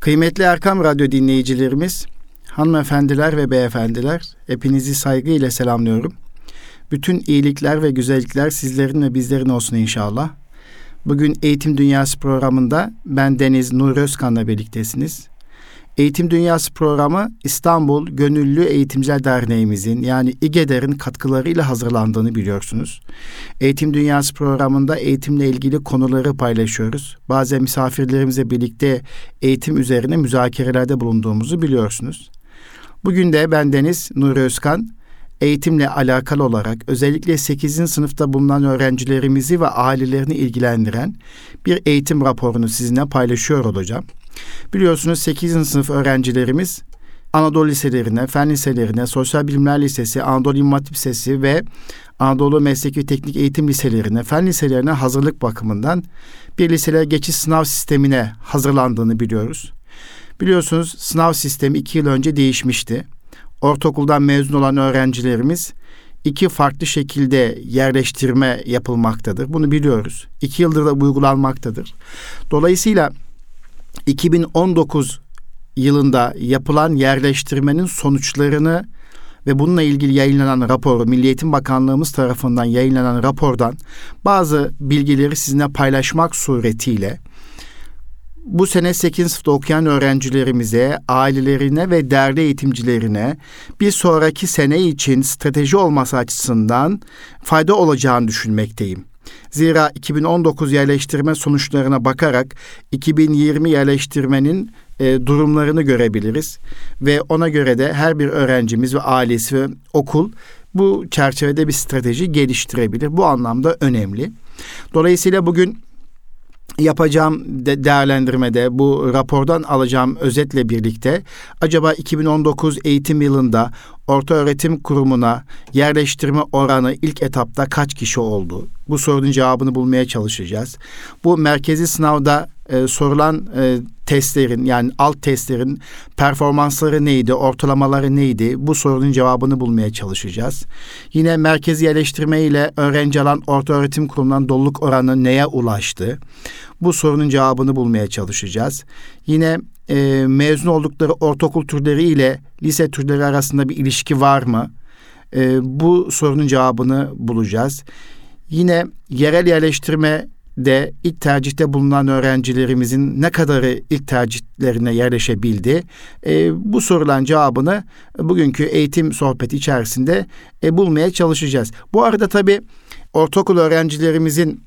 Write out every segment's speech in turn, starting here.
Kıymetli Erkam Radyo dinleyicilerimiz, hanımefendiler ve beyefendiler, hepinizi saygıyla selamlıyorum. Bütün iyilikler ve güzellikler sizlerin ve bizlerin olsun inşallah. Bugün Eğitim Dünyası programında ben Deniz Nur Özkan'la birliktesiniz. Eğitim Dünyası programı İstanbul Gönüllü Eğitimciler Derneğimizin yani İGEDER'in katkılarıyla hazırlandığını biliyorsunuz. Eğitim Dünyası programında eğitimle ilgili konuları paylaşıyoruz. Bazen misafirlerimizle birlikte eğitim üzerine müzakerelerde bulunduğumuzu biliyorsunuz. Bugün de ben Deniz Nuri Özkan eğitimle alakalı olarak özellikle 8. sınıfta bulunan öğrencilerimizi ve ailelerini ilgilendiren bir eğitim raporunu sizinle paylaşıyor olacağım. Biliyorsunuz 8. sınıf öğrencilerimiz Anadolu liselerine, fen liselerine, Sosyal Bilimler Lisesi, Anadolu İmam Lisesi ve Anadolu Mesleki Teknik Eğitim Liselerine, fen liselerine hazırlık bakımından bir liseler geçiş sınav sistemine hazırlandığını biliyoruz. Biliyorsunuz sınav sistemi iki yıl önce değişmişti. Ortaokuldan mezun olan öğrencilerimiz iki farklı şekilde yerleştirme yapılmaktadır. Bunu biliyoruz. İki yıldır da uygulanmaktadır. Dolayısıyla 2019 yılında yapılan yerleştirmenin sonuçlarını ve bununla ilgili yayınlanan raporu, Milli Eğitim Bakanlığımız tarafından yayınlanan rapordan bazı bilgileri sizinle paylaşmak suretiyle bu sene 8. sınıfta okuyan öğrencilerimize, ailelerine ve değerli eğitimcilerine bir sonraki sene için strateji olması açısından fayda olacağını düşünmekteyim. Zira 2019 yerleştirme sonuçlarına bakarak 2020 yerleştirmenin e, durumlarını görebiliriz ve ona göre de her bir öğrencimiz ve ailesi ve okul bu çerçevede bir strateji geliştirebilir. Bu anlamda önemli. Dolayısıyla bugün yapacağım de değerlendirmede bu rapordan alacağım özetle birlikte acaba 2019 eğitim yılında orta öğretim kurumuna yerleştirme oranı ilk etapta kaç kişi oldu? Bu sorunun cevabını bulmaya çalışacağız. Bu merkezi sınavda e, sorulan e, testlerin yani alt testlerin performansları neydi, ortalamaları neydi? Bu sorunun cevabını bulmaya çalışacağız. Yine merkezi yerleştirme ile öğrenci alan orta öğretim kurumundan doluluk oranı neye ulaştı? Bu sorunun cevabını bulmaya çalışacağız. Yine e, mezun oldukları ortaokul türleri ile lise türleri arasında bir ilişki var mı? E, bu sorunun cevabını bulacağız. Yine yerel yerleştirme de ilk tercihte bulunan öğrencilerimizin ne kadarı ilk tercihlerine yerleşebildi? E, bu sorulan cevabını bugünkü eğitim sohbeti içerisinde e, bulmaya çalışacağız. Bu arada tabii ortaokul öğrencilerimizin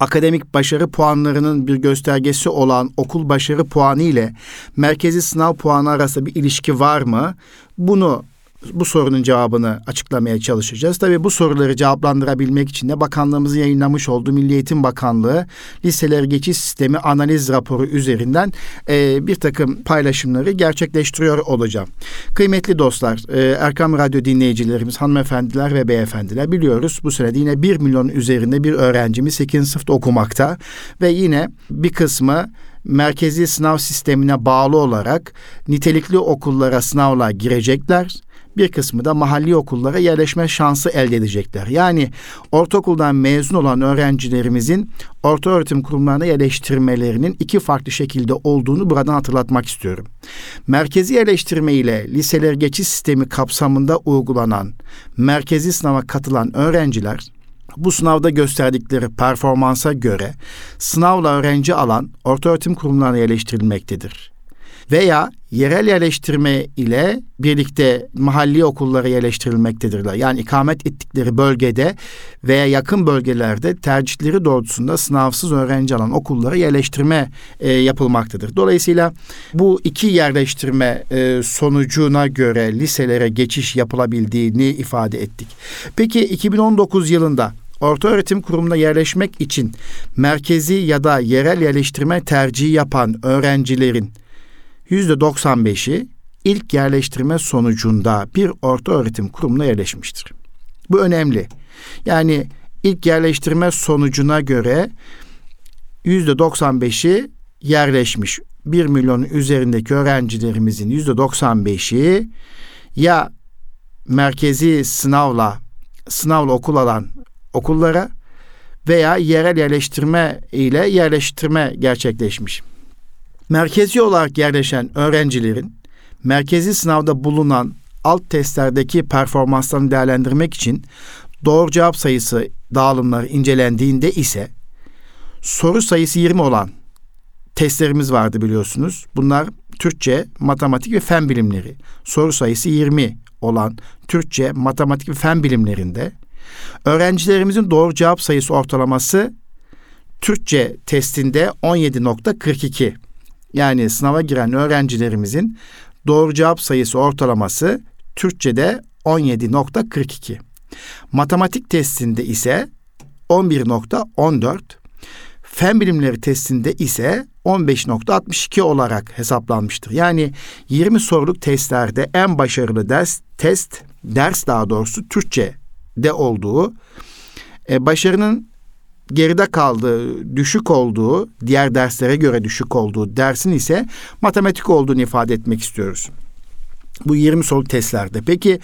akademik başarı puanlarının bir göstergesi olan okul başarı puanı ile merkezi sınav puanı arasında bir ilişki var mı? Bunu bu sorunun cevabını açıklamaya çalışacağız. Tabii bu soruları cevaplandırabilmek için de bakanlığımızın yayınlamış olduğu Milli Eğitim Bakanlığı liseler geçiş sistemi analiz raporu üzerinden e, bir takım paylaşımları gerçekleştiriyor olacağım. Kıymetli dostlar, e, Erkam Radyo dinleyicilerimiz, hanımefendiler ve beyefendiler biliyoruz bu sene yine 1 milyon üzerinde bir öğrencimiz 8. sınıfta okumakta ve yine bir kısmı merkezi sınav sistemine bağlı olarak nitelikli okullara sınavla girecekler bir kısmı da mahalli okullara yerleşme şansı elde edecekler. Yani ortaokuldan mezun olan öğrencilerimizin orta öğretim kurumlarına yerleştirmelerinin iki farklı şekilde olduğunu buradan hatırlatmak istiyorum. Merkezi yerleştirme ile liseler geçiş sistemi kapsamında uygulanan merkezi sınava katılan öğrenciler bu sınavda gösterdikleri performansa göre sınavla öğrenci alan orta öğretim kurumlarına yerleştirilmektedir veya yerel yerleştirme ile birlikte mahalli okullara yerleştirilmektedirler. Yani ikamet ettikleri bölgede veya yakın bölgelerde tercihleri doğrultusunda sınavsız öğrenci alan okullara yerleştirme e, yapılmaktadır. Dolayısıyla bu iki yerleştirme e, sonucuna göre liselere geçiş yapılabildiğini ifade ettik. Peki 2019 yılında Orta öğretim kurumuna yerleşmek için merkezi ya da yerel yerleştirme tercihi yapan öğrencilerin %95'i ilk yerleştirme sonucunda bir orta öğretim kurumuna yerleşmiştir. Bu önemli. Yani ilk yerleştirme sonucuna göre %95'i yerleşmiş. 1 milyonun üzerindeki öğrencilerimizin %95'i ya merkezi sınavla sınavla okul alan okullara veya yerel yerleştirme ile yerleştirme gerçekleşmiş. Merkezi olarak yerleşen öğrencilerin merkezi sınavda bulunan alt testlerdeki performanslarını değerlendirmek için doğru cevap sayısı dağılımları incelendiğinde ise soru sayısı 20 olan testlerimiz vardı biliyorsunuz. Bunlar Türkçe, matematik ve fen bilimleri. Soru sayısı 20 olan Türkçe, matematik ve fen bilimlerinde öğrencilerimizin doğru cevap sayısı ortalaması Türkçe testinde 17.42. Yani sınava giren öğrencilerimizin doğru cevap sayısı ortalaması Türkçe'de 17.42. Matematik testinde ise 11.14. Fen bilimleri testinde ise 15.62 olarak hesaplanmıştır. Yani 20 soruluk testlerde en başarılı ders test ders daha doğrusu Türkçe'de olduğu e, başarının geride kaldığı, düşük olduğu, diğer derslere göre düşük olduğu dersin ise matematik olduğunu ifade etmek istiyoruz. Bu 20 soru testlerde. Peki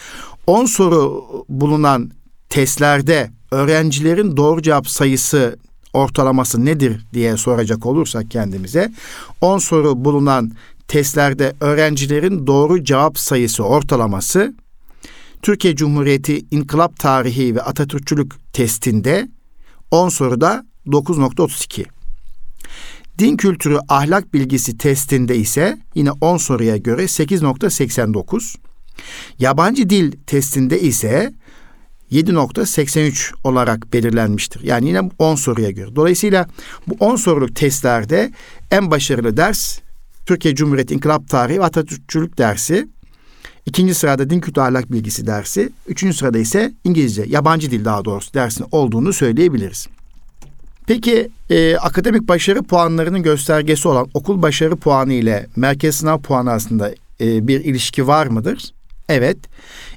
10 soru bulunan testlerde öğrencilerin doğru cevap sayısı ortalaması nedir diye soracak olursak kendimize 10 soru bulunan testlerde öğrencilerin doğru cevap sayısı ortalaması Türkiye Cumhuriyeti İnkılap Tarihi ve Atatürkçülük testinde 10 soruda 9.32. Din kültürü ahlak bilgisi testinde ise yine 10 soruya göre 8.89. Yabancı dil testinde ise 7.83 olarak belirlenmiştir. Yani yine 10 soruya göre. Dolayısıyla bu 10 soruluk testlerde en başarılı ders Türkiye Cumhuriyeti İnkılap Tarihi ve Atatürkçülük dersi. İkinci sırada din kültürü ahlak bilgisi dersi. Üçüncü sırada ise İngilizce, yabancı dil daha doğrusu dersin olduğunu söyleyebiliriz. Peki e, akademik başarı puanlarının göstergesi olan okul başarı puanı ile merkez sınav puanı arasında e, bir ilişki var mıdır? Evet.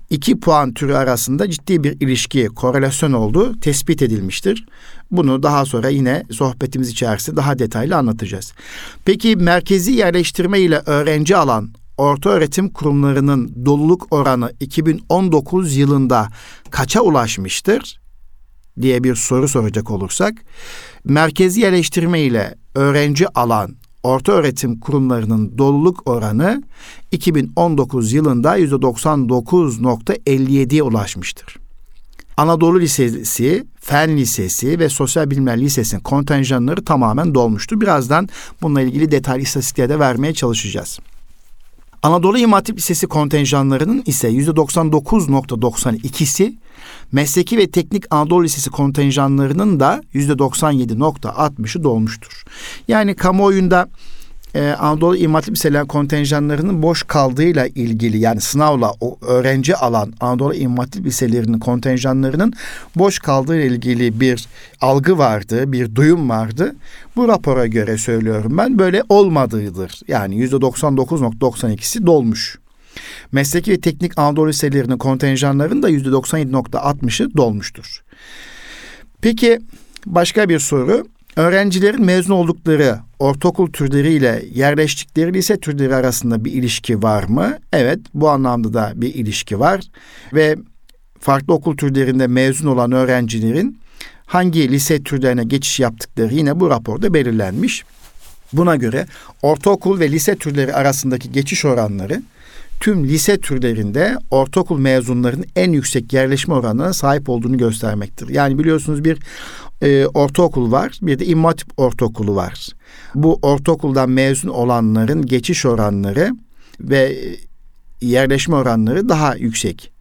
iki puan türü arasında ciddi bir ilişki, korelasyon olduğu tespit edilmiştir. Bunu daha sonra yine sohbetimiz içerisinde daha detaylı anlatacağız. Peki merkezi yerleştirme ile öğrenci alan orta öğretim kurumlarının doluluk oranı 2019 yılında kaça ulaşmıştır? diye bir soru soracak olursak, merkezi yerleştirme ile öğrenci alan orta öğretim kurumlarının doluluk oranı 2019 yılında %99.57'ye ulaşmıştır. Anadolu Lisesi, Fen Lisesi ve Sosyal Bilimler Lisesi'nin kontenjanları tamamen dolmuştu. Birazdan bununla ilgili detaylı istatistikleri de vermeye çalışacağız. Anadolu İmam Hatip Lisesi kontenjanlarının ise %99.92'si, Mesleki ve Teknik Anadolu Lisesi kontenjanlarının da %97.60'ı dolmuştur. Yani kamuoyunda e, Anadolu İmam Hatip Liseler kontenjanlarının boş kaldığıyla ilgili yani sınavla o öğrenci alan Anadolu İmam Hatip Liselerinin kontenjanlarının boş kaldığı ile ilgili bir algı vardı, bir duyum vardı. Bu rapora göre söylüyorum ben böyle olmadığıdır. Yani yüzde 99.92'si dolmuş. Mesleki ve teknik Anadolu liselerinin kontenjanlarının da yüzde 97.60'ı dolmuştur. Peki başka bir soru. Öğrencilerin mezun oldukları ortaokul türleriyle yerleştikleri lise türleri arasında bir ilişki var mı? Evet, bu anlamda da bir ilişki var ve farklı okul türlerinde mezun olan öğrencilerin hangi lise türlerine geçiş yaptıkları yine bu raporda belirlenmiş. Buna göre ortaokul ve lise türleri arasındaki geçiş oranları tüm lise türlerinde ortaokul mezunlarının en yüksek yerleşme oranına sahip olduğunu göstermektir. Yani biliyorsunuz bir e, ortaokul var, bir de İmam Ortaokulu var. Bu ortaokuldan mezun olanların geçiş oranları ve yerleşme oranları daha yüksek.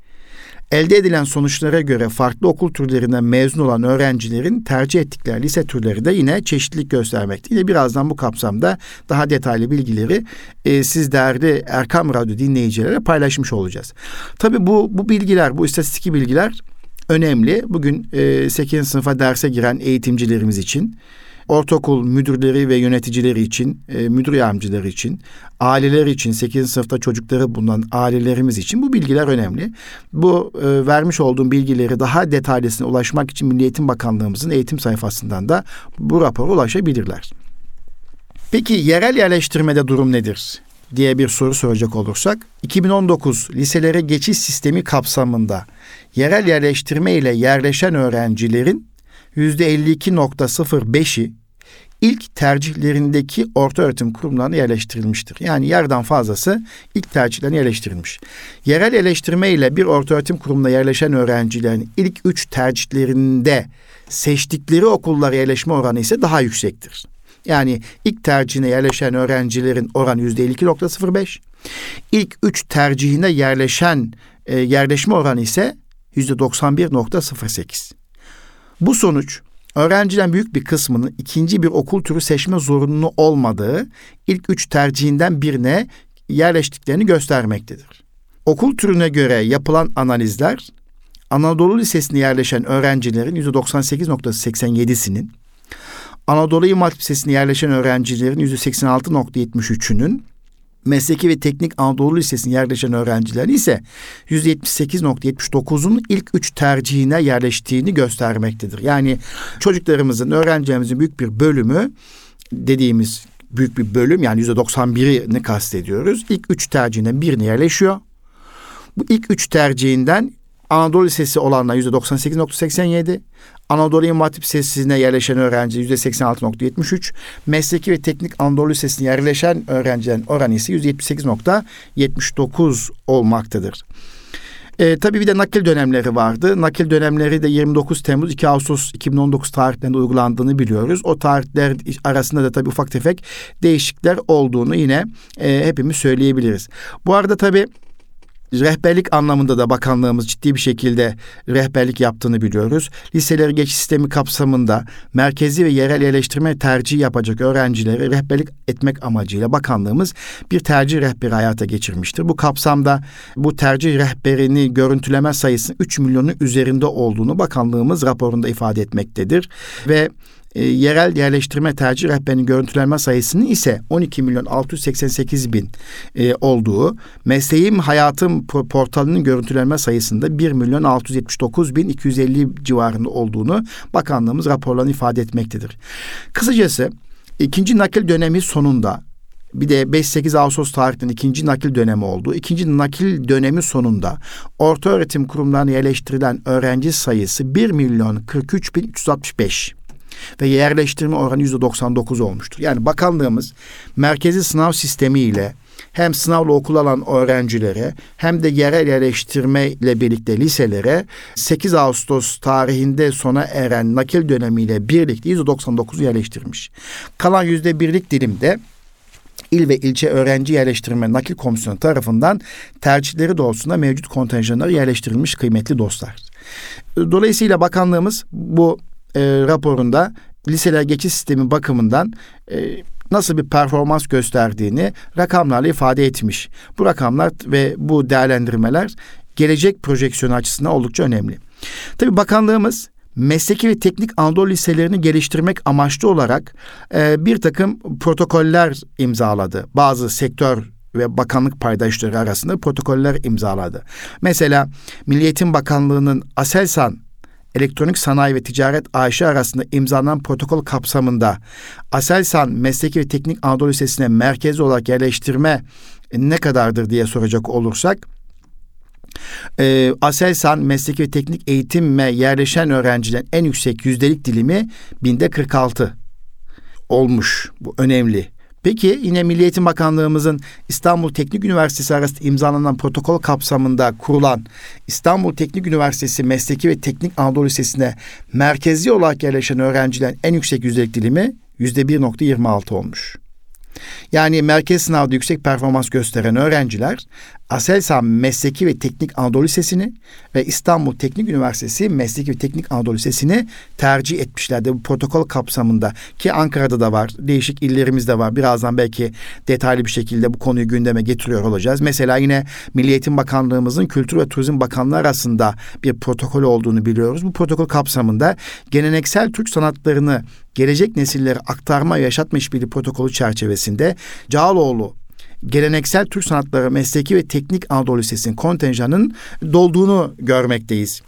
Elde edilen sonuçlara göre farklı okul türlerinden mezun olan öğrencilerin tercih ettikleri lise türleri de yine çeşitlilik göstermekte. Yine birazdan bu kapsamda daha detaylı bilgileri e, siz değerli Erkam Radyo dinleyicilere paylaşmış olacağız. Tabii bu, bu bilgiler, bu istatistik bilgiler önemli. Bugün e, 8. sınıfa derse giren eğitimcilerimiz için ortaokul müdürleri ve yöneticileri için, e, müdür yardımcıları için, aileler için, 8. sınıfta çocukları bulunan ailelerimiz için bu bilgiler önemli. Bu e, vermiş olduğum bilgileri daha detaylısına ulaşmak için Milli Eğitim Bakanlığımızın eğitim sayfasından da bu rapora ulaşabilirler. Peki yerel yerleştirmede durum nedir? diye bir soru soracak olursak 2019 liselere geçiş sistemi kapsamında yerel yerleştirme ile yerleşen öğrencilerin %52.05'i ilk tercihlerindeki orta öğretim kurumlarına yerleştirilmiştir. Yani yarıdan fazlası ilk tercihlerine yerleştirilmiş. Yerel eleştirme ile bir orta öğretim kurumuna yerleşen öğrencilerin ilk üç tercihlerinde seçtikleri okullara yerleşme oranı ise daha yüksektir. Yani ilk tercihine yerleşen öğrencilerin oranı yüzde 52.05. İlk üç tercihine yerleşen e, yerleşme oranı ise %91.08. Bu sonuç öğrencilerin büyük bir kısmının ikinci bir okul türü seçme zorunlu olmadığı ilk üç tercihinden birine yerleştiklerini göstermektedir. Okul türüne göre yapılan analizler Anadolu Lisesi'ne yerleşen öğrencilerin %98.87'sinin Anadolu İmam Lisesi'ne yerleşen öğrencilerin %86.73'ünün mesleki ve teknik Anadolu Lisesi'ne yerleşen öğrencilerin ise %78.79'un ilk üç tercihine yerleştiğini göstermektedir. Yani çocuklarımızın, öğrencilerimizin büyük bir bölümü dediğimiz büyük bir bölüm yani yüzde 91'ini kastediyoruz. İlk üç tercihinden birine yerleşiyor. Bu ilk üç tercihinden Anadolu Lisesi olanlar yüzde 98.87, Anadolu İmam Hatip Lisesi'ne yerleşen öğrenci yüzde 86.73, mesleki ve teknik Anadolu Lisesi'ne yerleşen öğrencilerin oranı ise yüzde 78.79 olmaktadır. E, tabii bir de nakil dönemleri vardı. Nakil dönemleri de 29 Temmuz 2 Ağustos 2019 tarihlerinde uygulandığını biliyoruz. O tarihler arasında da tabii ufak tefek değişiklikler olduğunu yine e, hepimiz söyleyebiliriz. Bu arada tabii Rehberlik anlamında da bakanlığımız ciddi bir şekilde rehberlik yaptığını biliyoruz. Liseleri geçiş sistemi kapsamında merkezi ve yerel yerleştirme tercih yapacak öğrencileri rehberlik etmek amacıyla bakanlığımız bir tercih rehberi hayata geçirmiştir. Bu kapsamda bu tercih rehberini görüntüleme sayısının 3 milyonun üzerinde olduğunu bakanlığımız raporunda ifade etmektedir. Ve e, yerel yerleştirme tercih rehberinin görüntülenme sayısının ise 12 milyon 688 bin e, olduğu, mesleğim hayatım portalının görüntülenme sayısında 1 milyon 679 bin 250 civarında olduğunu bakanlığımız raporlarını ifade etmektedir. Kısacası ikinci nakil dönemi sonunda bir de 5-8 Ağustos tarihinin ikinci nakil dönemi oldu. İkinci nakil dönemi sonunda orta öğretim kurumlarına yerleştirilen öğrenci sayısı 1 milyon 43 bin 365 ve yerleştirme oranı yüzde 99 olmuştur. Yani bakanlığımız merkezi sınav sistemiyle hem sınavla okul alan öğrencilere hem de yerel yerleştirme ile birlikte liselere 8 Ağustos tarihinde sona eren nakil dönemiyle birlikte %99'u yerleştirmiş. Kalan yüzde birlik dilimde il ve ilçe öğrenci yerleştirme nakil komisyonu tarafından tercihleri doğrultusunda mevcut kontenjanları yerleştirilmiş kıymetli dostlar. Dolayısıyla bakanlığımız bu e, raporunda liseler geçiş sistemi bakımından e, nasıl bir performans gösterdiğini rakamlarla ifade etmiş. Bu rakamlar ve bu değerlendirmeler gelecek projeksiyonu açısından oldukça önemli. Tabii bakanlığımız mesleki ve teknik Anadolu liselerini geliştirmek amaçlı olarak e, bir takım protokoller imzaladı. Bazı sektör ve bakanlık paydaşları arasında protokoller imzaladı. Mesela Milliyetin Bakanlığı'nın Aselsan Elektronik Sanayi ve Ticaret AŞ arasında imzalanan protokol kapsamında Aselsan Mesleki ve Teknik Anadolu Lisesi'ne merkez olarak yerleştirme ne kadardır diye soracak olursak e, Aselsan mesleki ve teknik eğitime yerleşen öğrencilerin en yüksek yüzdelik dilimi binde 46 olmuş. Bu önemli. Peki yine Milli Eğitim Bakanlığımızın İstanbul Teknik Üniversitesi arasında imzalanan protokol kapsamında kurulan İstanbul Teknik Üniversitesi Mesleki ve Teknik Anadolu Lisesi'ne merkezi olarak yerleşen öğrencilerin en yüksek yüzdelik dilimi yüzde 1.26 olmuş. Yani merkez sınavda yüksek performans gösteren öğrenciler Aselsan Mesleki ve Teknik Anadolu Lisesi'ni ve İstanbul Teknik Üniversitesi Mesleki ve Teknik Anadolu Lisesi'ni tercih etmişlerdi bu protokol kapsamında ki Ankara'da da var, değişik illerimizde var. Birazdan belki detaylı bir şekilde bu konuyu gündeme getiriyor olacağız. Mesela yine Milli Eğitim Bakanlığımızın Kültür ve Turizm Bakanlığı arasında bir protokol olduğunu biliyoruz. Bu protokol kapsamında geleneksel Türk sanatlarını gelecek nesillere aktarma ve yaşatma işbirliği protokolü çerçevesinde Cağaloğlu geleneksel Türk sanatları mesleki ve teknik Anadolu Lisesi'nin kontenjanının dolduğunu görmekteyiz.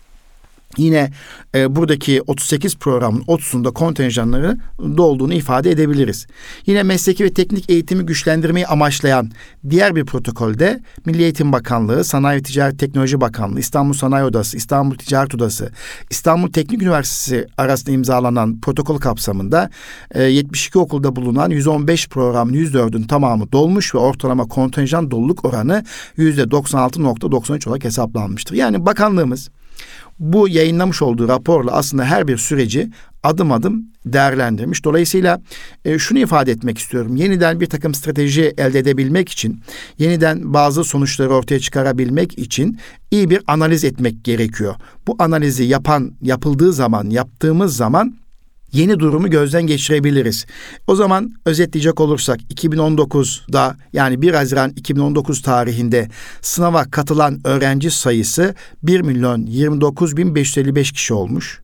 Yine e, buradaki 38 programın 30'unda kontenjanları dolduğunu ifade edebiliriz. Yine mesleki ve teknik eğitimi güçlendirmeyi amaçlayan diğer bir protokolde Milli Eğitim Bakanlığı, Sanayi ve Ticaret Teknoloji Bakanlığı, İstanbul Sanayi Odası, İstanbul Ticaret Odası, İstanbul Teknik Üniversitesi arasında imzalanan protokol kapsamında e, 72 okulda bulunan 115 programın 104'ün tamamı dolmuş ve ortalama kontenjan doluluk oranı %96.93 olarak hesaplanmıştır. Yani bakanlığımız bu yayınlamış olduğu raporla aslında her bir süreci adım adım değerlendirmiş. Dolayısıyla e, şunu ifade etmek istiyorum. Yeniden bir takım strateji elde edebilmek için, yeniden bazı sonuçları ortaya çıkarabilmek için iyi bir analiz etmek gerekiyor. Bu analizi yapan, yapıldığı zaman, yaptığımız zaman yeni durumu gözden geçirebiliriz. O zaman özetleyecek olursak 2019'da yani 1 Haziran 2019 tarihinde sınava katılan öğrenci sayısı 1 milyon 29 bin 555 kişi olmuş.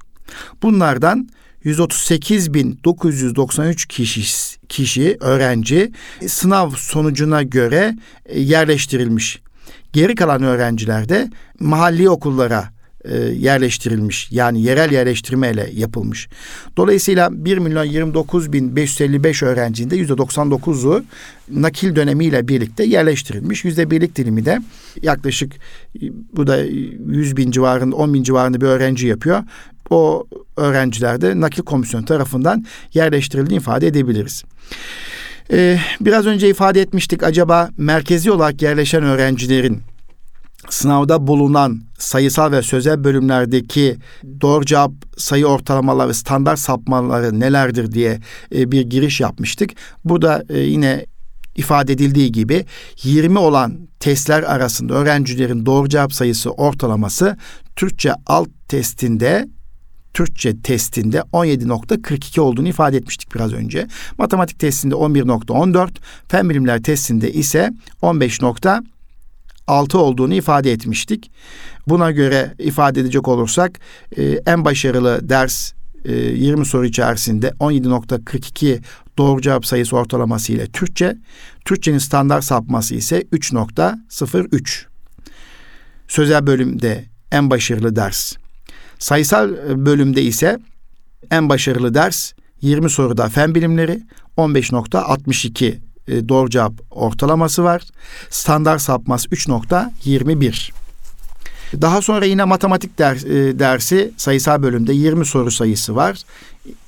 Bunlardan 138.993 kişi, kişi öğrenci sınav sonucuna göre e, yerleştirilmiş. Geri kalan öğrenciler de mahalli okullara e, yerleştirilmiş. Yani yerel yerleştirmeyle yapılmış. Dolayısıyla 1 milyon 29 bin 555 öğrencinin de %99'u nakil dönemiyle birlikte yerleştirilmiş. Yüzde birlik dilimi de yaklaşık bu da 100 bin civarında 10 bin civarında bir öğrenci yapıyor. O öğrenciler de nakil komisyonu tarafından yerleştirildiğini ifade edebiliriz. Ee, biraz önce ifade etmiştik acaba merkezi olarak yerleşen öğrencilerin sınavda bulunan sayısal ve sözel bölümlerdeki doğru cevap sayı ortalamaları standart sapmaları nelerdir diye e, bir giriş yapmıştık. Burada e, yine ifade edildiği gibi 20 olan testler arasında öğrencilerin doğru cevap sayısı ortalaması Türkçe alt testinde Türkçe testinde 17.42 olduğunu ifade etmiştik biraz önce. Matematik testinde 11.14, fen bilimler testinde ise 15. 6 olduğunu ifade etmiştik. Buna göre ifade edecek olursak e, en başarılı ders e, 20 soru içerisinde 17.42 doğru cevap sayısı ortalaması ile Türkçe, Türkçenin standart sapması ise 3.03. Sözel bölümde en başarılı ders. Sayısal bölümde ise en başarılı ders 20 soruda fen bilimleri 15.62 e, doğru cevap ortalaması var. Standart sapması 3.21. Daha sonra yine matematik ders, e, dersi sayısal bölümde 20 soru sayısı var.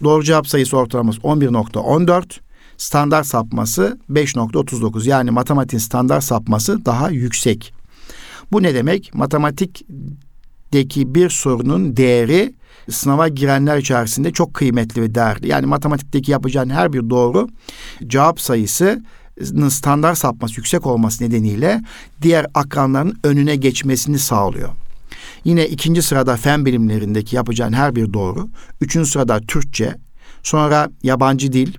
Doğru cevap sayısı ortalaması 11.14. Standart sapması 5.39. Yani matematiğin standart sapması daha yüksek. Bu ne demek? Matematikteki bir sorunun değeri sınava girenler içerisinde çok kıymetli ve değerli. Yani matematikteki yapacağın her bir doğru cevap sayısı standart sapması yüksek olması nedeniyle diğer akranların önüne geçmesini sağlıyor. Yine ikinci sırada fen bilimlerindeki yapacağın her bir doğru. Üçüncü sırada Türkçe, sonra yabancı dil,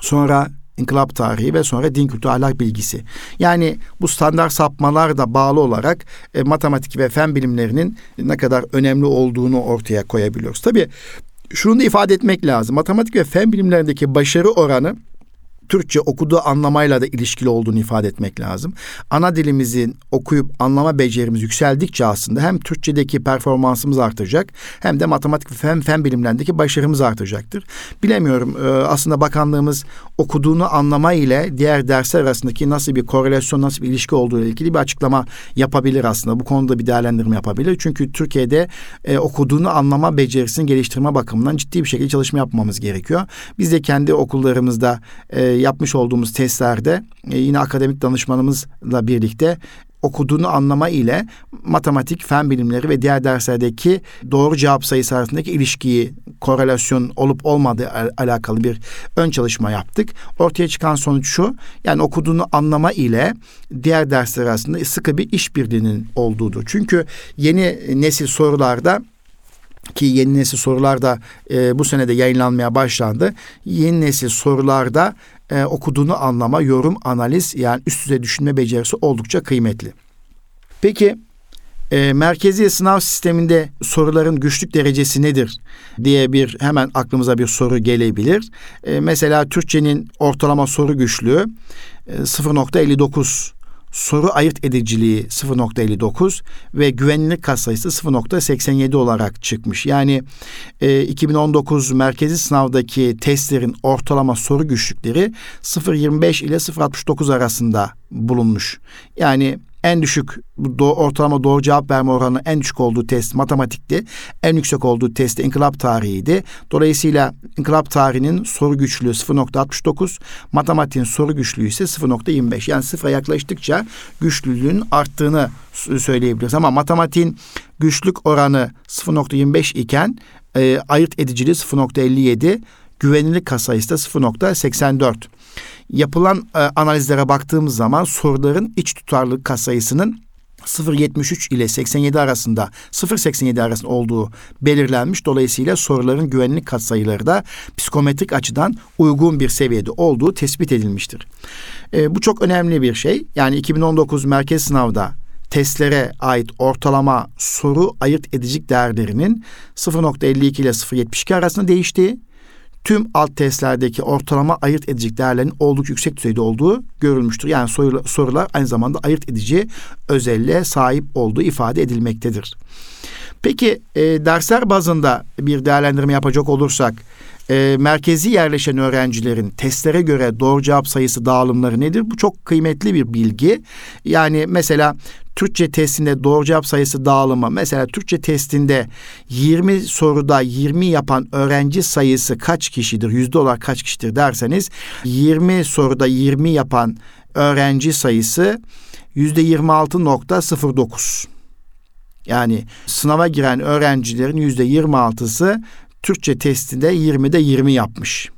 sonra inkılap tarihi ve sonra din kültürü ahlak bilgisi. Yani bu standart sapmalar da bağlı olarak e, matematik ve fen bilimlerinin ne kadar önemli olduğunu ortaya koyabiliyoruz. Tabii şunu da ifade etmek lazım. Matematik ve fen bilimlerindeki başarı oranı Türkçe okuduğu anlamayla da ilişkili olduğunu ifade etmek lazım. Ana dilimizin okuyup anlama becerimiz yükseldikçe aslında hem Türkçedeki performansımız artacak hem de matematik ve fen, fen bilimlerindeki başarımız artacaktır. Bilemiyorum e, aslında bakanlığımız okuduğunu anlama ile diğer dersler arasındaki nasıl bir korelasyon, nasıl bir ilişki olduğu ile ilgili bir açıklama yapabilir aslında. Bu konuda bir değerlendirme yapabilir. Çünkü Türkiye'de e, okuduğunu anlama becerisini geliştirme bakımından ciddi bir şekilde çalışma yapmamız gerekiyor. Biz de kendi okullarımızda e, yapmış olduğumuz testlerde e, yine akademik danışmanımızla birlikte okuduğunu anlama ile matematik, fen bilimleri ve diğer derslerdeki doğru cevap sayısı arasındaki ilişkiyi, korelasyon olup olmadığı alakalı bir ön çalışma yaptık. Ortaya çıkan sonuç şu, yani okuduğunu anlama ile diğer dersler arasında sıkı bir işbirliğinin olduğudur. Çünkü yeni nesil sorularda ki yeni nesil sorularda e, bu senede yayınlanmaya başlandı. Yeni nesil sorularda e, okuduğunu anlama, yorum, analiz yani üst düzey düşünme becerisi oldukça kıymetli. Peki e, merkezi sınav sisteminde soruların güçlük derecesi nedir diye bir hemen aklımıza bir soru gelebilir. E, mesela Türkçenin ortalama soru güçlüğü e, 0.59 soru ayırt ediciliği 0.59 ve güvenilirlik katsayısı 0.87 olarak çıkmış. Yani e, 2019 merkezi sınavdaki testlerin ortalama soru güçlükleri 0.25 ile 0.69 arasında bulunmuş. Yani en düşük do, ortalama doğru cevap verme oranı en düşük olduğu test matematikti. En yüksek olduğu test inkılap tarihiydi. Dolayısıyla inkılap tarihinin soru güçlüğü 0.69, matematiğin soru güçlüğü ise 0.25. Yani sıfıra yaklaştıkça güçlülüğün arttığını söyleyebiliriz. Ama matematiğin güçlük oranı 0.25 iken e, ayırt ediciliği 0.57, güvenilirlik kasayısı da 0.84 yapılan e, analizlere baktığımız zaman soruların iç tutarlılık katsayısının 0.73 ile 87 arasında 0.87 arasında olduğu belirlenmiş. Dolayısıyla soruların güvenlik katsayıları da psikometrik açıdan uygun bir seviyede olduğu tespit edilmiştir. E, bu çok önemli bir şey. Yani 2019 merkez sınavda testlere ait ortalama soru ayırt edicik değerlerinin 0.52 ile 0.72 arasında değiştiği tüm alt testlerdeki ortalama ayırt edici değerlerin oldukça yüksek düzeyde olduğu görülmüştür. Yani sorular aynı zamanda ayırt edici özelliğe sahip olduğu ifade edilmektedir. Peki e, dersler bazında bir değerlendirme yapacak olursak e, merkezi yerleşen öğrencilerin testlere göre doğru cevap sayısı dağılımları nedir? Bu çok kıymetli bir bilgi. Yani mesela Türkçe testinde doğru cevap sayısı dağılımı mesela Türkçe testinde 20 soruda 20 yapan öğrenci sayısı kaç kişidir? Yüzde olarak kaç kişidir derseniz 20 soruda 20 yapan öğrenci sayısı yüzde 26.09. Yani sınava giren öğrencilerin yüzde 26'sı Türkçe testinde 20'de 20 yapmış.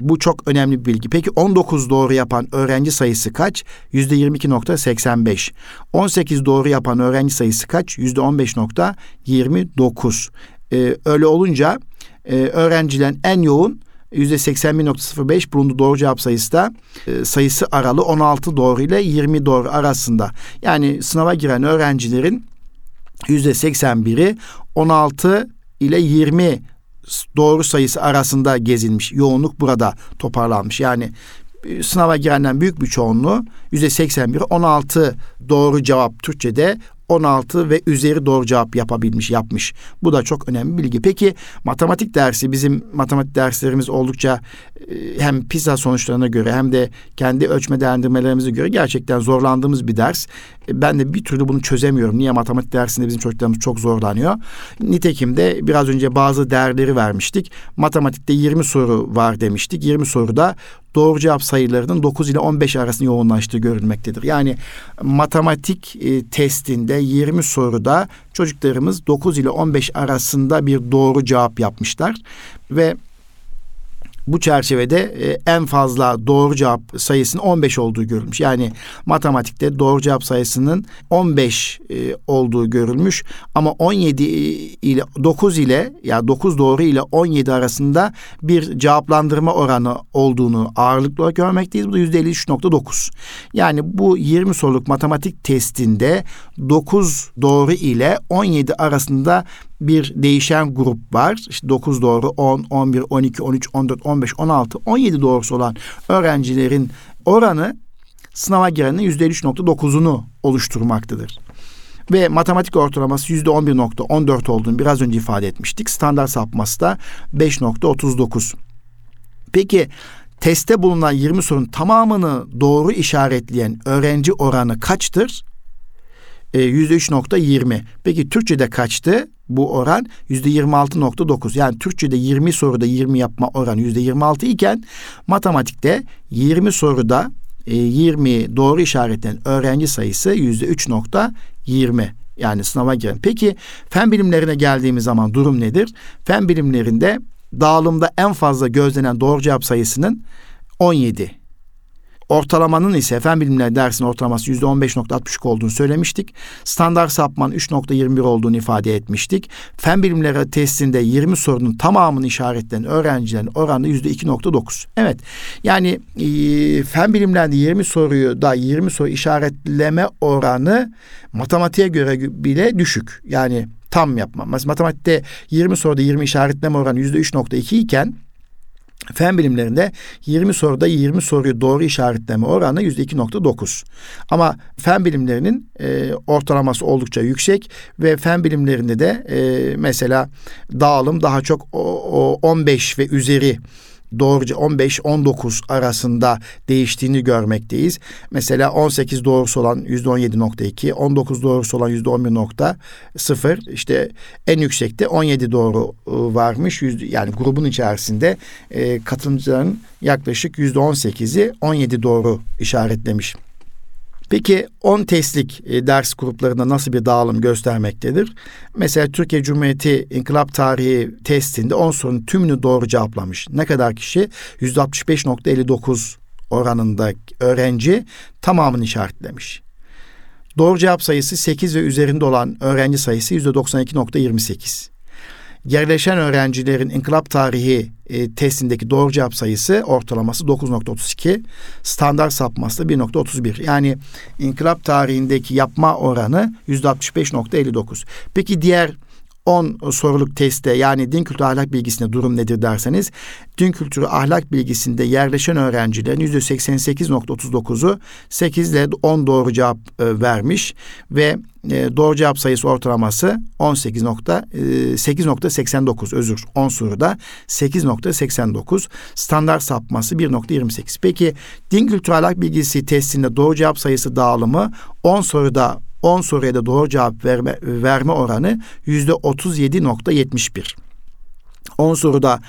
Bu çok önemli bir bilgi. Peki 19 doğru yapan öğrenci sayısı kaç? %22.85. 18 doğru yapan öğrenci sayısı kaç? %15.29. Ee, öyle olunca e, öğrencilerin en yoğun %81.05 bulundu doğru cevap sayısı da e, sayısı aralı 16 doğru ile 20 doğru arasında. Yani sınava giren öğrencilerin %81'i 16 ile 20 doğru sayısı arasında gezilmiş. Yoğunluk burada toparlanmış. Yani e, sınava girenden büyük bir çoğunluğu yüzde 81 16 doğru cevap Türkçe'de 16 ve üzeri doğru cevap yapabilmiş, yapmış. Bu da çok önemli bilgi. Peki matematik dersi bizim matematik derslerimiz oldukça e, hem PISA sonuçlarına göre hem de kendi ölçme değerlendirmelerimize göre gerçekten zorlandığımız bir ders. Ben de bir türlü bunu çözemiyorum. Niye matematik dersinde bizim çocuklarımız çok zorlanıyor? Nitekim de biraz önce bazı değerleri vermiştik. Matematikte 20 soru var demiştik. 20 soruda doğru cevap sayılarının 9 ile 15 arasında yoğunlaştığı görülmektedir. Yani matematik e, testinde 20 soruda çocuklarımız 9 ile 15 arasında bir doğru cevap yapmışlar ve bu çerçevede e, en fazla doğru cevap sayısının 15 olduğu görülmüş. Yani matematikte doğru cevap sayısının 15 e, olduğu görülmüş ama 17 ile 9 ile ya 9 doğru ile 17 arasında bir cevaplandırma oranı olduğunu ağırlıklı görmekteyiz. Bu da %53.9. Yani bu 20 soruluk matematik testinde 9 doğru ile 17 arasında bir değişen grup var. İşte 9 doğru, 10, 11, 12, 13, 14, 15, 16, 17 doğrusu olan öğrencilerin oranı sınava girenin %53.9'unu oluşturmaktadır. Ve matematik ortalaması yüzde 11.14 olduğunu biraz önce ifade etmiştik. Standart sapması da 5.39. Peki testte bulunan 20 sorunun tamamını doğru işaretleyen öğrenci oranı kaçtır? E, yüzde 3.20. Peki Türkçe'de kaçtı? Bu oran yüzde 26.9. Yani Türkçe'de 20 soruda 20 yapma oranı yüzde 26 iken matematikte 20 soruda 20 e, doğru işaretlenen öğrenci sayısı yüzde 3.20 yani sınava giren. Peki fen bilimlerine geldiğimiz zaman durum nedir? Fen bilimlerinde dağılımda en fazla gözlenen doğru cevap sayısının 17 Ortalamanın ise fen bilimleri dersinin ortalaması yüzde 15.62 olduğunu söylemiştik. Standart sapman 3.21 olduğunu ifade etmiştik. Fen bilimleri testinde 20 sorunun tamamını işaretlenen öğrencilerin oranı yüzde 2.9. Evet yani e, fen bilimlerinde 20 soruyu da 20 soru işaretleme oranı matematiğe göre bile düşük. Yani tam yapma. Matematikte 20 soruda 20 işaretleme oranı yüzde 3.2 iken Fen bilimlerinde 20 soruda 20 soruyu doğru işaretleme oranı %2.9. Ama fen bilimlerinin e, ortalaması oldukça yüksek ve fen bilimlerinde de e, mesela dağılım daha çok o, o 15 ve üzeri doğruca 15-19 arasında değiştiğini görmekteyiz. Mesela 18 doğrusu olan %17.2, 19 doğrusu olan %11.0, işte en yüksekte 17 doğru ıı, varmış. Yani grubun içerisinde e, katılımcıların yaklaşık %18'i 17 doğru işaretlemiş. Peki 10 testlik e, ders gruplarında nasıl bir dağılım göstermektedir? Mesela Türkiye Cumhuriyeti İnkılap Tarihi testinde 10 sorunun tümünü doğru cevaplamış. Ne kadar kişi? %65.59 oranında öğrenci tamamını işaretlemiş. Doğru cevap sayısı 8 ve üzerinde olan öğrenci sayısı %92.28 yerleşen öğrencilerin inkılap tarihi e, testindeki doğru cevap sayısı ortalaması 9.32, standart sapması da 1.31. Yani inkılap tarihindeki yapma oranı %65.59. Peki diğer 10 soruluk testte yani din kültürü ahlak bilgisinde durum nedir derseniz din kültürü ahlak bilgisinde yerleşen öğrencilerin %88.39'u 8 ile 10 doğru cevap e, vermiş ve e, doğru cevap sayısı ortalaması 18.8.89 e, özür 10 soruda 8.89 standart sapması 1.28. Peki din kültürü ahlak bilgisi testinde doğru cevap sayısı dağılımı 10 soruda 10 soruya da doğru cevap verme, verme oranı yüzde 37.71. 10 soruda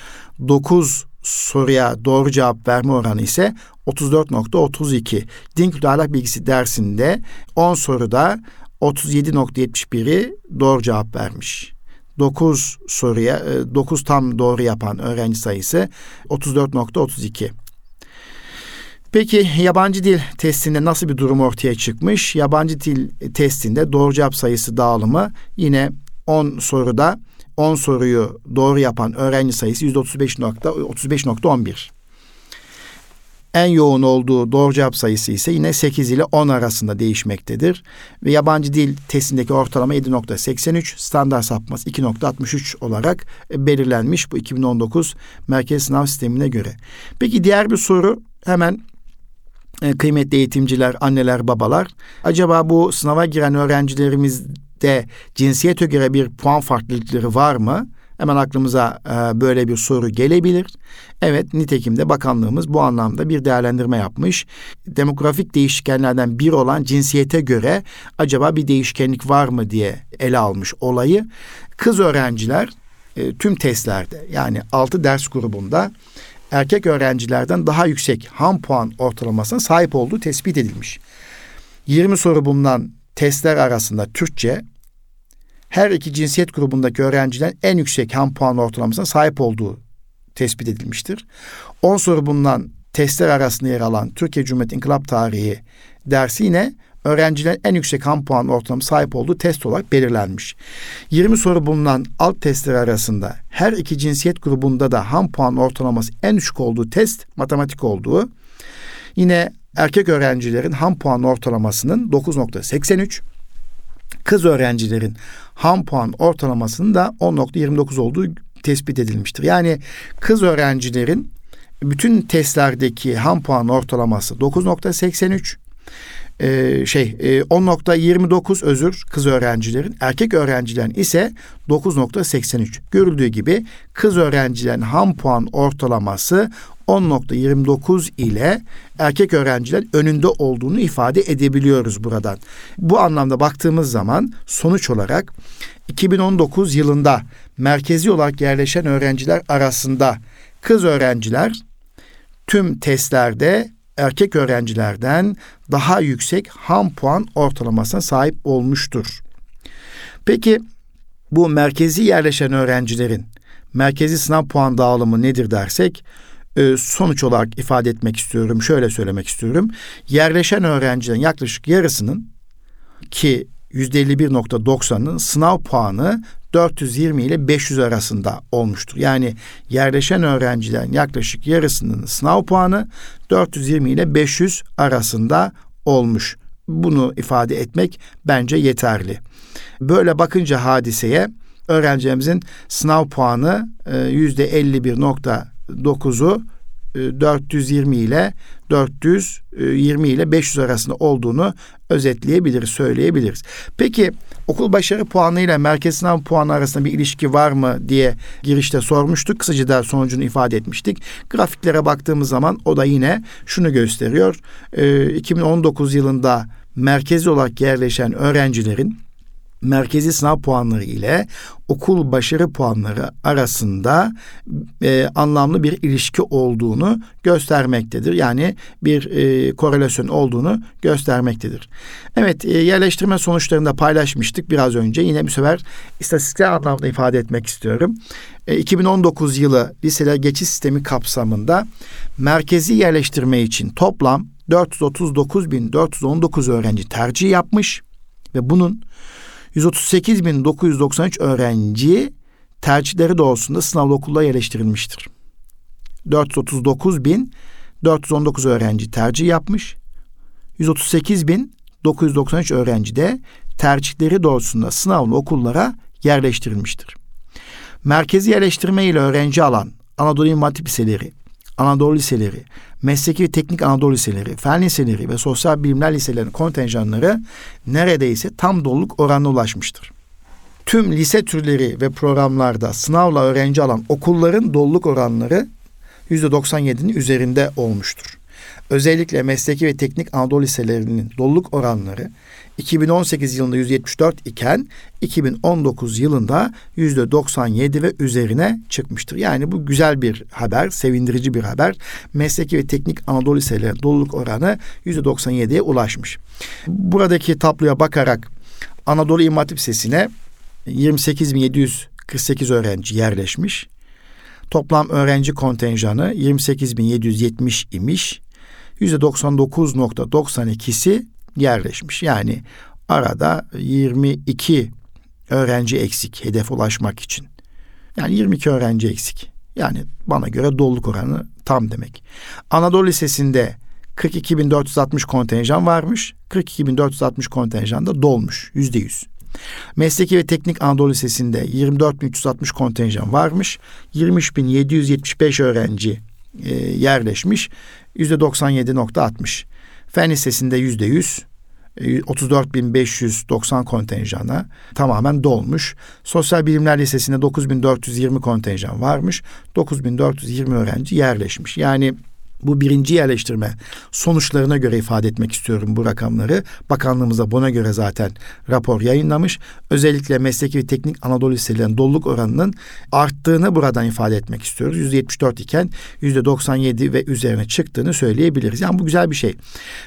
9 soruya doğru cevap verme oranı ise 34.32. Din kültürü ahlak bilgisi dersinde 10 soruda 37.71'i doğru cevap vermiş. 9 soruya 9 e, tam doğru yapan öğrenci sayısı 34.32. Peki yabancı dil testinde nasıl bir durum ortaya çıkmış? Yabancı dil testinde doğru cevap sayısı dağılımı yine 10 soruda 10 soruyu doğru yapan öğrenci sayısı %35.35.11. En yoğun olduğu doğru cevap sayısı ise yine 8 ile 10 arasında değişmektedir. Ve yabancı dil testindeki ortalama 7.83, standart sapması 2.63 olarak belirlenmiş bu 2019 merkez sınav sistemine göre. Peki diğer bir soru hemen e, kıymetli eğitimciler, anneler, babalar. Acaba bu sınava giren öğrencilerimizde cinsiyete göre bir puan farklılıkları var mı? Hemen aklımıza e, böyle bir soru gelebilir. Evet, nitekim de bakanlığımız bu anlamda bir değerlendirme yapmış. Demografik değişkenlerden bir olan cinsiyete göre acaba bir değişkenlik var mı diye ele almış olayı. Kız öğrenciler e, tüm testlerde yani altı ders grubunda erkek öğrencilerden daha yüksek ham puan ortalamasına sahip olduğu tespit edilmiş. 20 soru bulunan testler arasında Türkçe her iki cinsiyet grubundaki öğrencilerin en yüksek ham puan ortalamasına sahip olduğu tespit edilmiştir. 10 soru bulunan testler arasında yer alan Türkiye Cumhuriyeti İnkılap Tarihi dersi yine öğrencilerin en yüksek ham puan ortalaması sahip olduğu test olarak belirlenmiş. 20 soru bulunan alt testler arasında her iki cinsiyet grubunda da ham puan ortalaması en düşük olduğu test matematik olduğu. Yine erkek öğrencilerin ham puan ortalamasının 9.83, kız öğrencilerin ham puan ortalamasının da 10.29 olduğu tespit edilmiştir. Yani kız öğrencilerin bütün testlerdeki ham puan ortalaması 9.83, e, şey e, 10.29 özür kız öğrencilerin erkek öğrencilerin ise 9.83 görüldüğü gibi kız öğrencilerin ham puan ortalaması 10.29 ile erkek öğrenciler önünde olduğunu ifade edebiliyoruz buradan. Bu anlamda baktığımız zaman sonuç olarak 2019 yılında merkezi olarak yerleşen öğrenciler arasında kız öğrenciler tüm testlerde erkek öğrencilerden daha yüksek ham puan ortalamasına sahip olmuştur. Peki bu merkezi yerleşen öğrencilerin merkezi sınav puan dağılımı nedir dersek e, sonuç olarak ifade etmek istiyorum. Şöyle söylemek istiyorum. Yerleşen öğrencilerin yaklaşık yarısının ki %51.90'ın sınav puanı 420 ile 500 arasında olmuştur. Yani yerleşen öğrencilerin yaklaşık yarısının sınav puanı 420 ile 500 arasında olmuş. Bunu ifade etmek bence yeterli. Böyle bakınca hadiseye öğrencilerimizin sınav puanı e, yüzde 51 9'u 420 ile 420 ile 500 arasında olduğunu özetleyebiliriz, söyleyebiliriz. Peki okul başarı puanı ile merkez sınav puanı arasında bir ilişki var mı diye girişte sormuştuk. Kısaca da sonucunu ifade etmiştik. Grafiklere baktığımız zaman o da yine şunu gösteriyor. 2019 yılında merkezi olarak yerleşen öğrencilerin merkezi sınav puanları ile okul başarı puanları arasında e, anlamlı bir ilişki olduğunu göstermektedir. Yani bir e, korelasyon olduğunu göstermektedir. Evet e, yerleştirme sonuçlarını da paylaşmıştık biraz önce. Yine bir sefer istatistiksel anlamda ifade etmek istiyorum. E, 2019 yılı liseler geçiş sistemi kapsamında merkezi yerleştirme için toplam 439.419 öğrenci tercih yapmış ve bunun 138.993 öğrenci tercihleri doğrusunda sınavlı okulda yerleştirilmiştir. 439.419 öğrenci tercih yapmış. 138.993 öğrenci de tercihleri doğrusunda sınavlı okullara yerleştirilmiştir. Merkezi yerleştirme ile öğrenci alan Anadolu İmam Hatip Liseleri, Anadolu Liseleri, Mesleki ve Teknik Anadolu Liseleri, Fen Liseleri ve Sosyal Bilimler Liselerinin kontenjanları neredeyse tam doluluk oranına ulaşmıştır. Tüm lise türleri ve programlarda sınavla öğrenci alan okulların doluluk oranları %97'nin üzerinde olmuştur. Özellikle mesleki ve teknik Anadolu liselerinin doluluk oranları 2018 yılında 174 iken 2019 yılında %97 ve üzerine çıkmıştır. Yani bu güzel bir haber, sevindirici bir haber. Mesleki ve teknik Anadolu liseleri doluluk oranı %97'ye ulaşmış. Buradaki tabloya bakarak Anadolu İmam Hatip Lisesi'ne 28.748 öğrenci yerleşmiş. Toplam öğrenci kontenjanı 28.770 imiş. %99.92'si yerleşmiş. Yani arada 22 öğrenci eksik hedef ulaşmak için. Yani 22 öğrenci eksik. Yani bana göre doluluk oranı tam demek. Anadolu Lisesi'nde 42.460 kontenjan varmış. 42.460 kontenjan da dolmuş. Yüzde yüz. Mesleki ve Teknik Anadolu Lisesi'nde 24.360 kontenjan varmış. 23.775 öğrenci e, yerleşmiş. Yüzde 97.60. Fen Lisesi'nde yüzde yüz. 34.590 kontenjana tamamen dolmuş. Sosyal Bilimler Lisesi'nde 9.420 kontenjan varmış. 9.420 öğrenci yerleşmiş. Yani bu birinci yerleştirme sonuçlarına göre ifade etmek istiyorum bu rakamları. Bakanlığımız da buna göre zaten rapor yayınlamış. Özellikle mesleki ve teknik Anadolu liselerinin doluluk oranının arttığını buradan ifade etmek istiyoruz. %74 iken %97 ve üzerine çıktığını söyleyebiliriz. Yani bu güzel bir şey.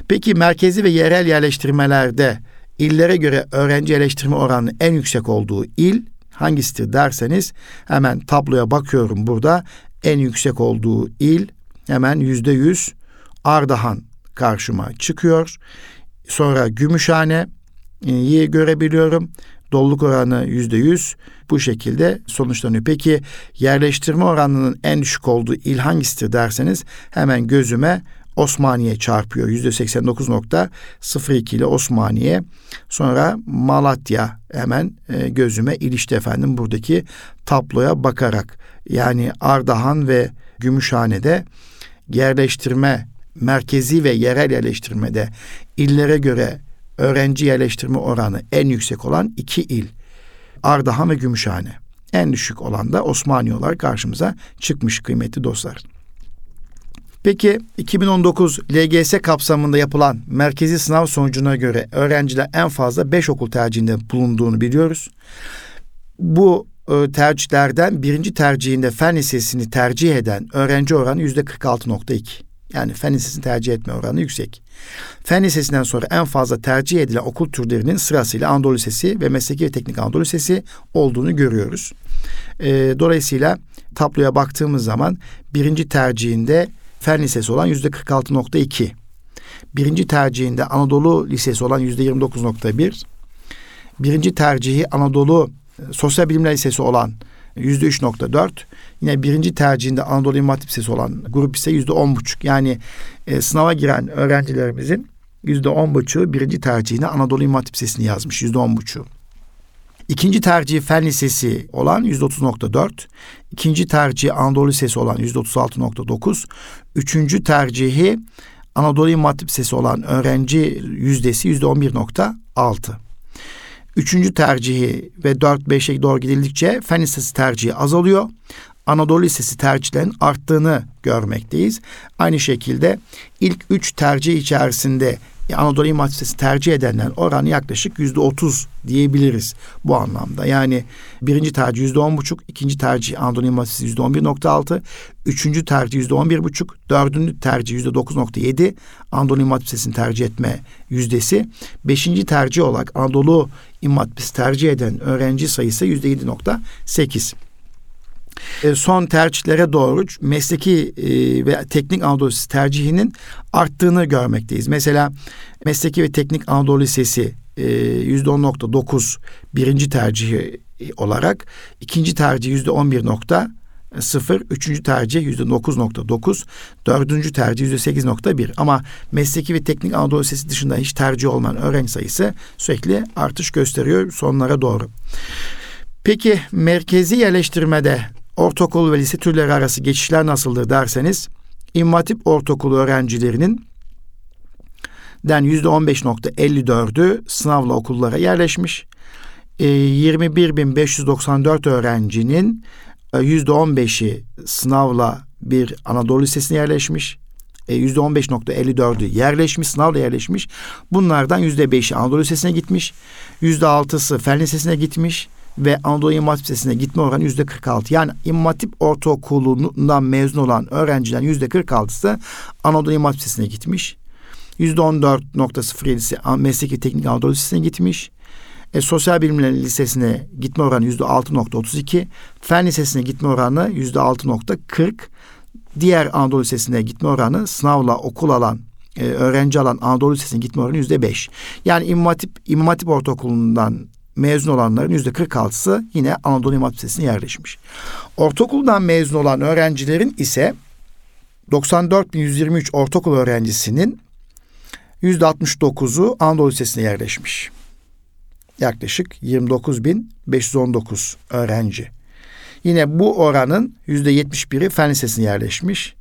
Peki merkezi ve yerel yerleştirmelerde illere göre öğrenci yerleştirme oranının en yüksek olduğu il hangisidir derseniz hemen tabloya bakıyorum burada. En yüksek olduğu il hemen yüzde yüz Ardahan karşıma çıkıyor. Sonra Gümüşhane'yi görebiliyorum. Doluluk oranı yüzde yüz bu şekilde sonuçlanıyor. Peki yerleştirme oranının en düşük olduğu il hangisidir derseniz hemen gözüme Osmaniye çarpıyor. Yüzde 89.02 ile Osmaniye. Sonra Malatya hemen e, gözüme ilişti efendim buradaki tabloya bakarak. Yani Ardahan ve Gümüşhane'de yerleştirme, merkezi ve yerel yerleştirmede illere göre öğrenci yerleştirme oranı en yüksek olan iki il. Ardahan ve Gümüşhane. En düşük olan da Osmaniye olarak karşımıza çıkmış kıymetli dostlar. Peki 2019 LGS kapsamında yapılan merkezi sınav sonucuna göre öğrenciler en fazla 5 okul tercihinde bulunduğunu biliyoruz. Bu tercihlerden birinci tercihinde fen lisesini tercih eden öğrenci oranı yüzde 46.2. Yani fen lisesini tercih etme oranı yüksek. Fen lisesinden sonra en fazla tercih edilen okul türlerinin sırasıyla Anadolu Lisesi ve Mesleki ve Teknik Anadolu Lisesi olduğunu görüyoruz. E, dolayısıyla tabloya baktığımız zaman birinci tercihinde fen lisesi olan yüzde 46.2. Birinci tercihinde Anadolu Lisesi olan yüzde 29.1. Birinci tercihi Anadolu Sosyal Bilimler Lisesi olan yüzde üç nokta dört. Yine birinci tercihinde Anadolu İmam Hatip Lisesi olan grup ise yüzde on buçuk. Yani e, sınava giren öğrencilerimizin yüzde on buçuğu birinci tercihine Anadolu İmam Hatip Lisesi'ni yazmış. Yüzde on buçuğu. İkinci tercihi Fen Lisesi olan %30.4. İkinci tercihi Anadolu Lisesi olan %36.9. Üçüncü tercihi Anadolu İmam Hatip Lisesi olan öğrenci yüzdesi %11.6. Üçüncü tercihi ve 4-5'e doğru gidildikçe fen lisesi tercihi azalıyor. Anadolu Lisesi tercihlerin arttığını görmekteyiz. Aynı şekilde ilk üç tercih içerisinde Anadolu İmam Lisesi tercih edenler oranı yaklaşık yüzde otuz diyebiliriz bu anlamda. Yani birinci tercih yüzde on buçuk, ikinci tercih Anadolu İmam Lisesi yüzde on bir nokta altı, üçüncü tercih yüzde on bir buçuk, dördüncü tercih yüzde dokuz nokta yedi Anadolu İmam Lisesi'ni tercih etme yüzdesi. Beşinci tercih olarak Anadolu İmam Lisesi tercih eden öğrenci sayısı yüzde yedi nokta sekiz. E, son tercihlere doğru mesleki e, ve teknik Anadolu Lisesi tercihinin arttığını görmekteyiz. Mesela mesleki ve teknik Anadolu Lisesi e, yüzde on nokta dokuz birinci tercihi olarak ikinci tercih yüzde on bir nokta sıfır, üçüncü tercih yüzde dokuz nokta dokuz, dördüncü tercih yüzde sekiz nokta bir. Ama mesleki ve teknik Anadolu Lisesi dışında hiç tercih olmayan öğrenci sayısı sürekli artış gösteriyor sonlara doğru. Peki merkezi yerleştirmede ortaokul ve lise türleri arası geçişler nasıldır derseniz İmam Hatip Ortaokulu öğrencilerinin den %15.54'ü sınavla okullara yerleşmiş. E, 21.594 öğrencinin %15'i e, sınavla bir Anadolu Lisesi'ne yerleşmiş. E, %15.54'ü yerleşmiş, sınavla yerleşmiş. Bunlardan %5'i Anadolu Lisesi'ne gitmiş. %6'sı Fen Lisesi'ne gitmiş ve Anadolu İmam Hatip Lisesi'ne gitme oranı yüzde 46. Yani İmam Hatip Ortaokulu'ndan mezun olan öğrencilerin yüzde 46'sı Anadolu İmam Hatip Lisesi'ne gitmiş. Yüzde 14.07'si Mesleki Teknik Anadolu Lisesi'ne gitmiş. E, Sosyal Bilimler Lisesi'ne gitme oranı yüzde 6.32. Fen Lisesi'ne gitme oranı yüzde 6.40. Diğer Anadolu Lisesi'ne gitme oranı sınavla okul alan e, öğrenci alan Anadolu Lisesi'ne gitme oranı yüzde beş. Yani İmam Hatip, İmam Hatip Ortaokulu'ndan mezun olanların yüzde 46'sı yine Anadolu İmam Lisesi'ne yerleşmiş. Ortaokuldan mezun olan öğrencilerin ise 94.123 ortaokul öğrencisinin yüzde 69'u Anadolu Lisesi'ne yerleşmiş. Yaklaşık 29.519 öğrenci. Yine bu oranın yüzde 71'i Fen Lisesi'ne yerleşmiş.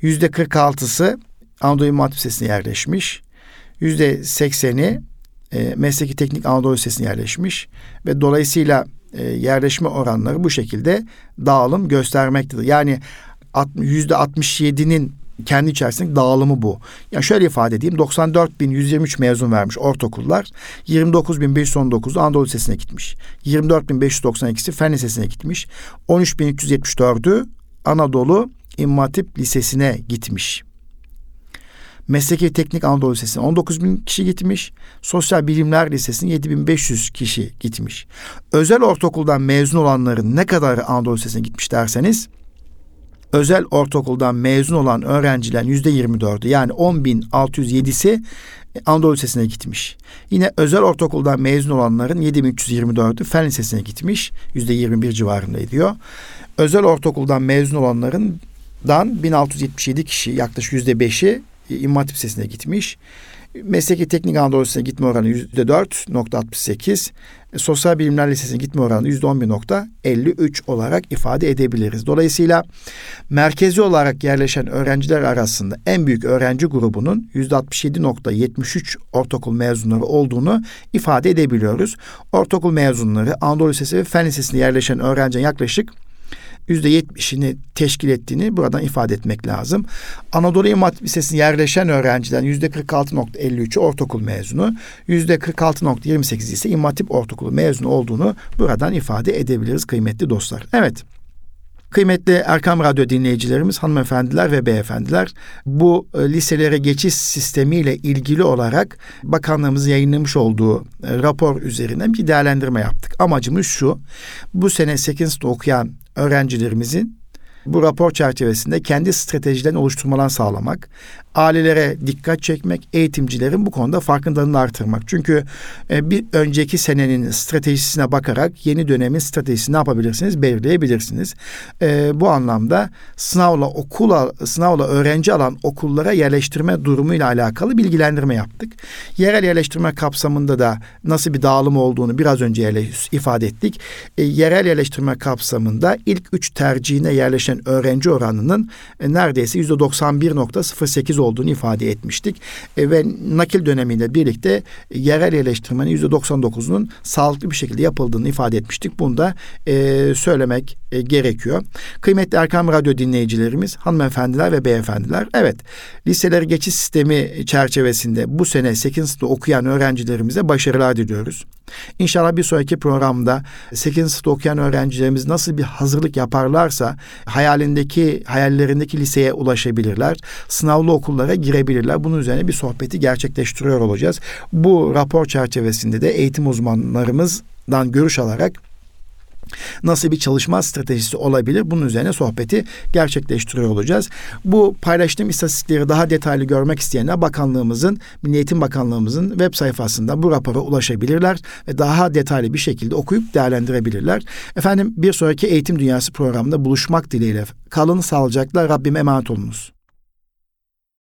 Yüzde 46'sı Anadolu İmam Lisesi'ne yerleşmiş. Yüzde 80'i e, Mesleki Teknik Anadolu Lisesi'ne yerleşmiş ve dolayısıyla e, yerleşme oranları bu şekilde dağılım göstermektedir. Yani yüzde 67'nin kendi içerisindeki dağılımı bu. Yani şöyle ifade edeyim. 94.123 mezun vermiş ortaokullar. 29.519 Anadolu Lisesi'ne gitmiş. 24.592'si Fen Lisesi'ne gitmiş. 13.374'ü Anadolu İmam Hatip Lisesi'ne gitmiş. Mesleki Teknik Anadolu Lisesi'ne 19 bin kişi gitmiş. Sosyal Bilimler Lisesi'ne 7500 kişi gitmiş. Özel ortaokuldan mezun olanların ne kadar Anadolu Lisesi'ne gitmiş derseniz özel ortaokuldan mezun olan öğrencilerin yüzde 24'ü yani 10.607'si Anadolu Lisesi'ne gitmiş. Yine özel ortaokuldan mezun olanların 7324'ü Fen Lisesi'ne gitmiş. Yüzde 21 civarında ediyor. Özel ortaokuldan mezun olanların dan 1677 kişi yaklaşık yüzde beşi İmam Hatip Lisesi'ne gitmiş. Mesleki Teknik Anadolu Lisesi'ne gitme oranı yüzde dört nokta altmış sekiz. Sosyal Bilimler Lisesi'ne gitme oranı yüzde on bir nokta elli üç olarak ifade edebiliriz. Dolayısıyla merkezi olarak yerleşen öğrenciler arasında en büyük öğrenci grubunun yüzde altmış yedi nokta yetmiş üç ortaokul mezunları olduğunu ifade edebiliyoruz. Ortaokul mezunları Anadolu Lisesi ve Fen Lisesi'ne yerleşen öğrencinin yaklaşık yüzde yetmişini teşkil ettiğini buradan ifade etmek lazım. Anadolu İmam Hatip Lisesi'ne yerleşen öğrenciden yüzde 46.53'ü ortaokul mezunu, yüzde 46.28 ise İmam Hatip Ortaokulu mezunu olduğunu buradan ifade edebiliriz kıymetli dostlar. Evet. Kıymetli Erkam Radyo dinleyicilerimiz, hanımefendiler ve beyefendiler, bu e, liselere geçiş sistemiyle ilgili olarak bakanlığımız yayınlamış olduğu e, rapor üzerinden bir değerlendirme yaptık. Amacımız şu, bu sene 8. okuyan öğrencilerimizin bu rapor çerçevesinde kendi stratejilerini oluşturmalarını sağlamak, ailelere dikkat çekmek, eğitimcilerin bu konuda farkındalığını artırmak. Çünkü e, bir önceki senenin stratejisine bakarak yeni dönemin stratejisini ne yapabilirsiniz? Belirleyebilirsiniz. E, bu anlamda sınavla okula, sınavla öğrenci alan okullara yerleştirme durumuyla alakalı bilgilendirme yaptık. Yerel yerleştirme kapsamında da nasıl bir dağılım olduğunu biraz önce ifade ettik. E, yerel yerleştirme kapsamında ilk üç tercihine yerleşen öğrenci oranının e, neredeyse yüzde 91.08 olduğunu ifade etmiştik. E, ve nakil dönemiyle birlikte yerel yerleştirmenin yüzde 99'unun sağlıklı bir şekilde yapıldığını ifade etmiştik. Bunu da e, söylemek e, gerekiyor. Kıymetli Erkam Radyo dinleyicilerimiz, hanımefendiler ve beyefendiler. Evet, liseleri geçiş sistemi çerçevesinde bu sene 8. sınıfta okuyan öğrencilerimize başarılar diliyoruz. İnşallah bir sonraki programda 8. sınıfta okuyan öğrencilerimiz nasıl bir hazırlık yaparlarsa hayalindeki, hayallerindeki liseye ulaşabilirler. Sınavlı okullara girebilirler. Bunun üzerine bir sohbeti gerçekleştiriyor olacağız. Bu rapor çerçevesinde de eğitim uzmanlarımızdan görüş alarak nasıl bir çalışma stratejisi olabilir? Bunun üzerine sohbeti gerçekleştiriyor olacağız. Bu paylaştığım istatistikleri daha detaylı görmek isteyenler bakanlığımızın, Milli Eğitim Bakanlığımızın web sayfasında bu rapora ulaşabilirler ve daha detaylı bir şekilde okuyup değerlendirebilirler. Efendim bir sonraki Eğitim Dünyası programında buluşmak dileğiyle. Kalın sağlıcakla Rabbime emanet olunuz.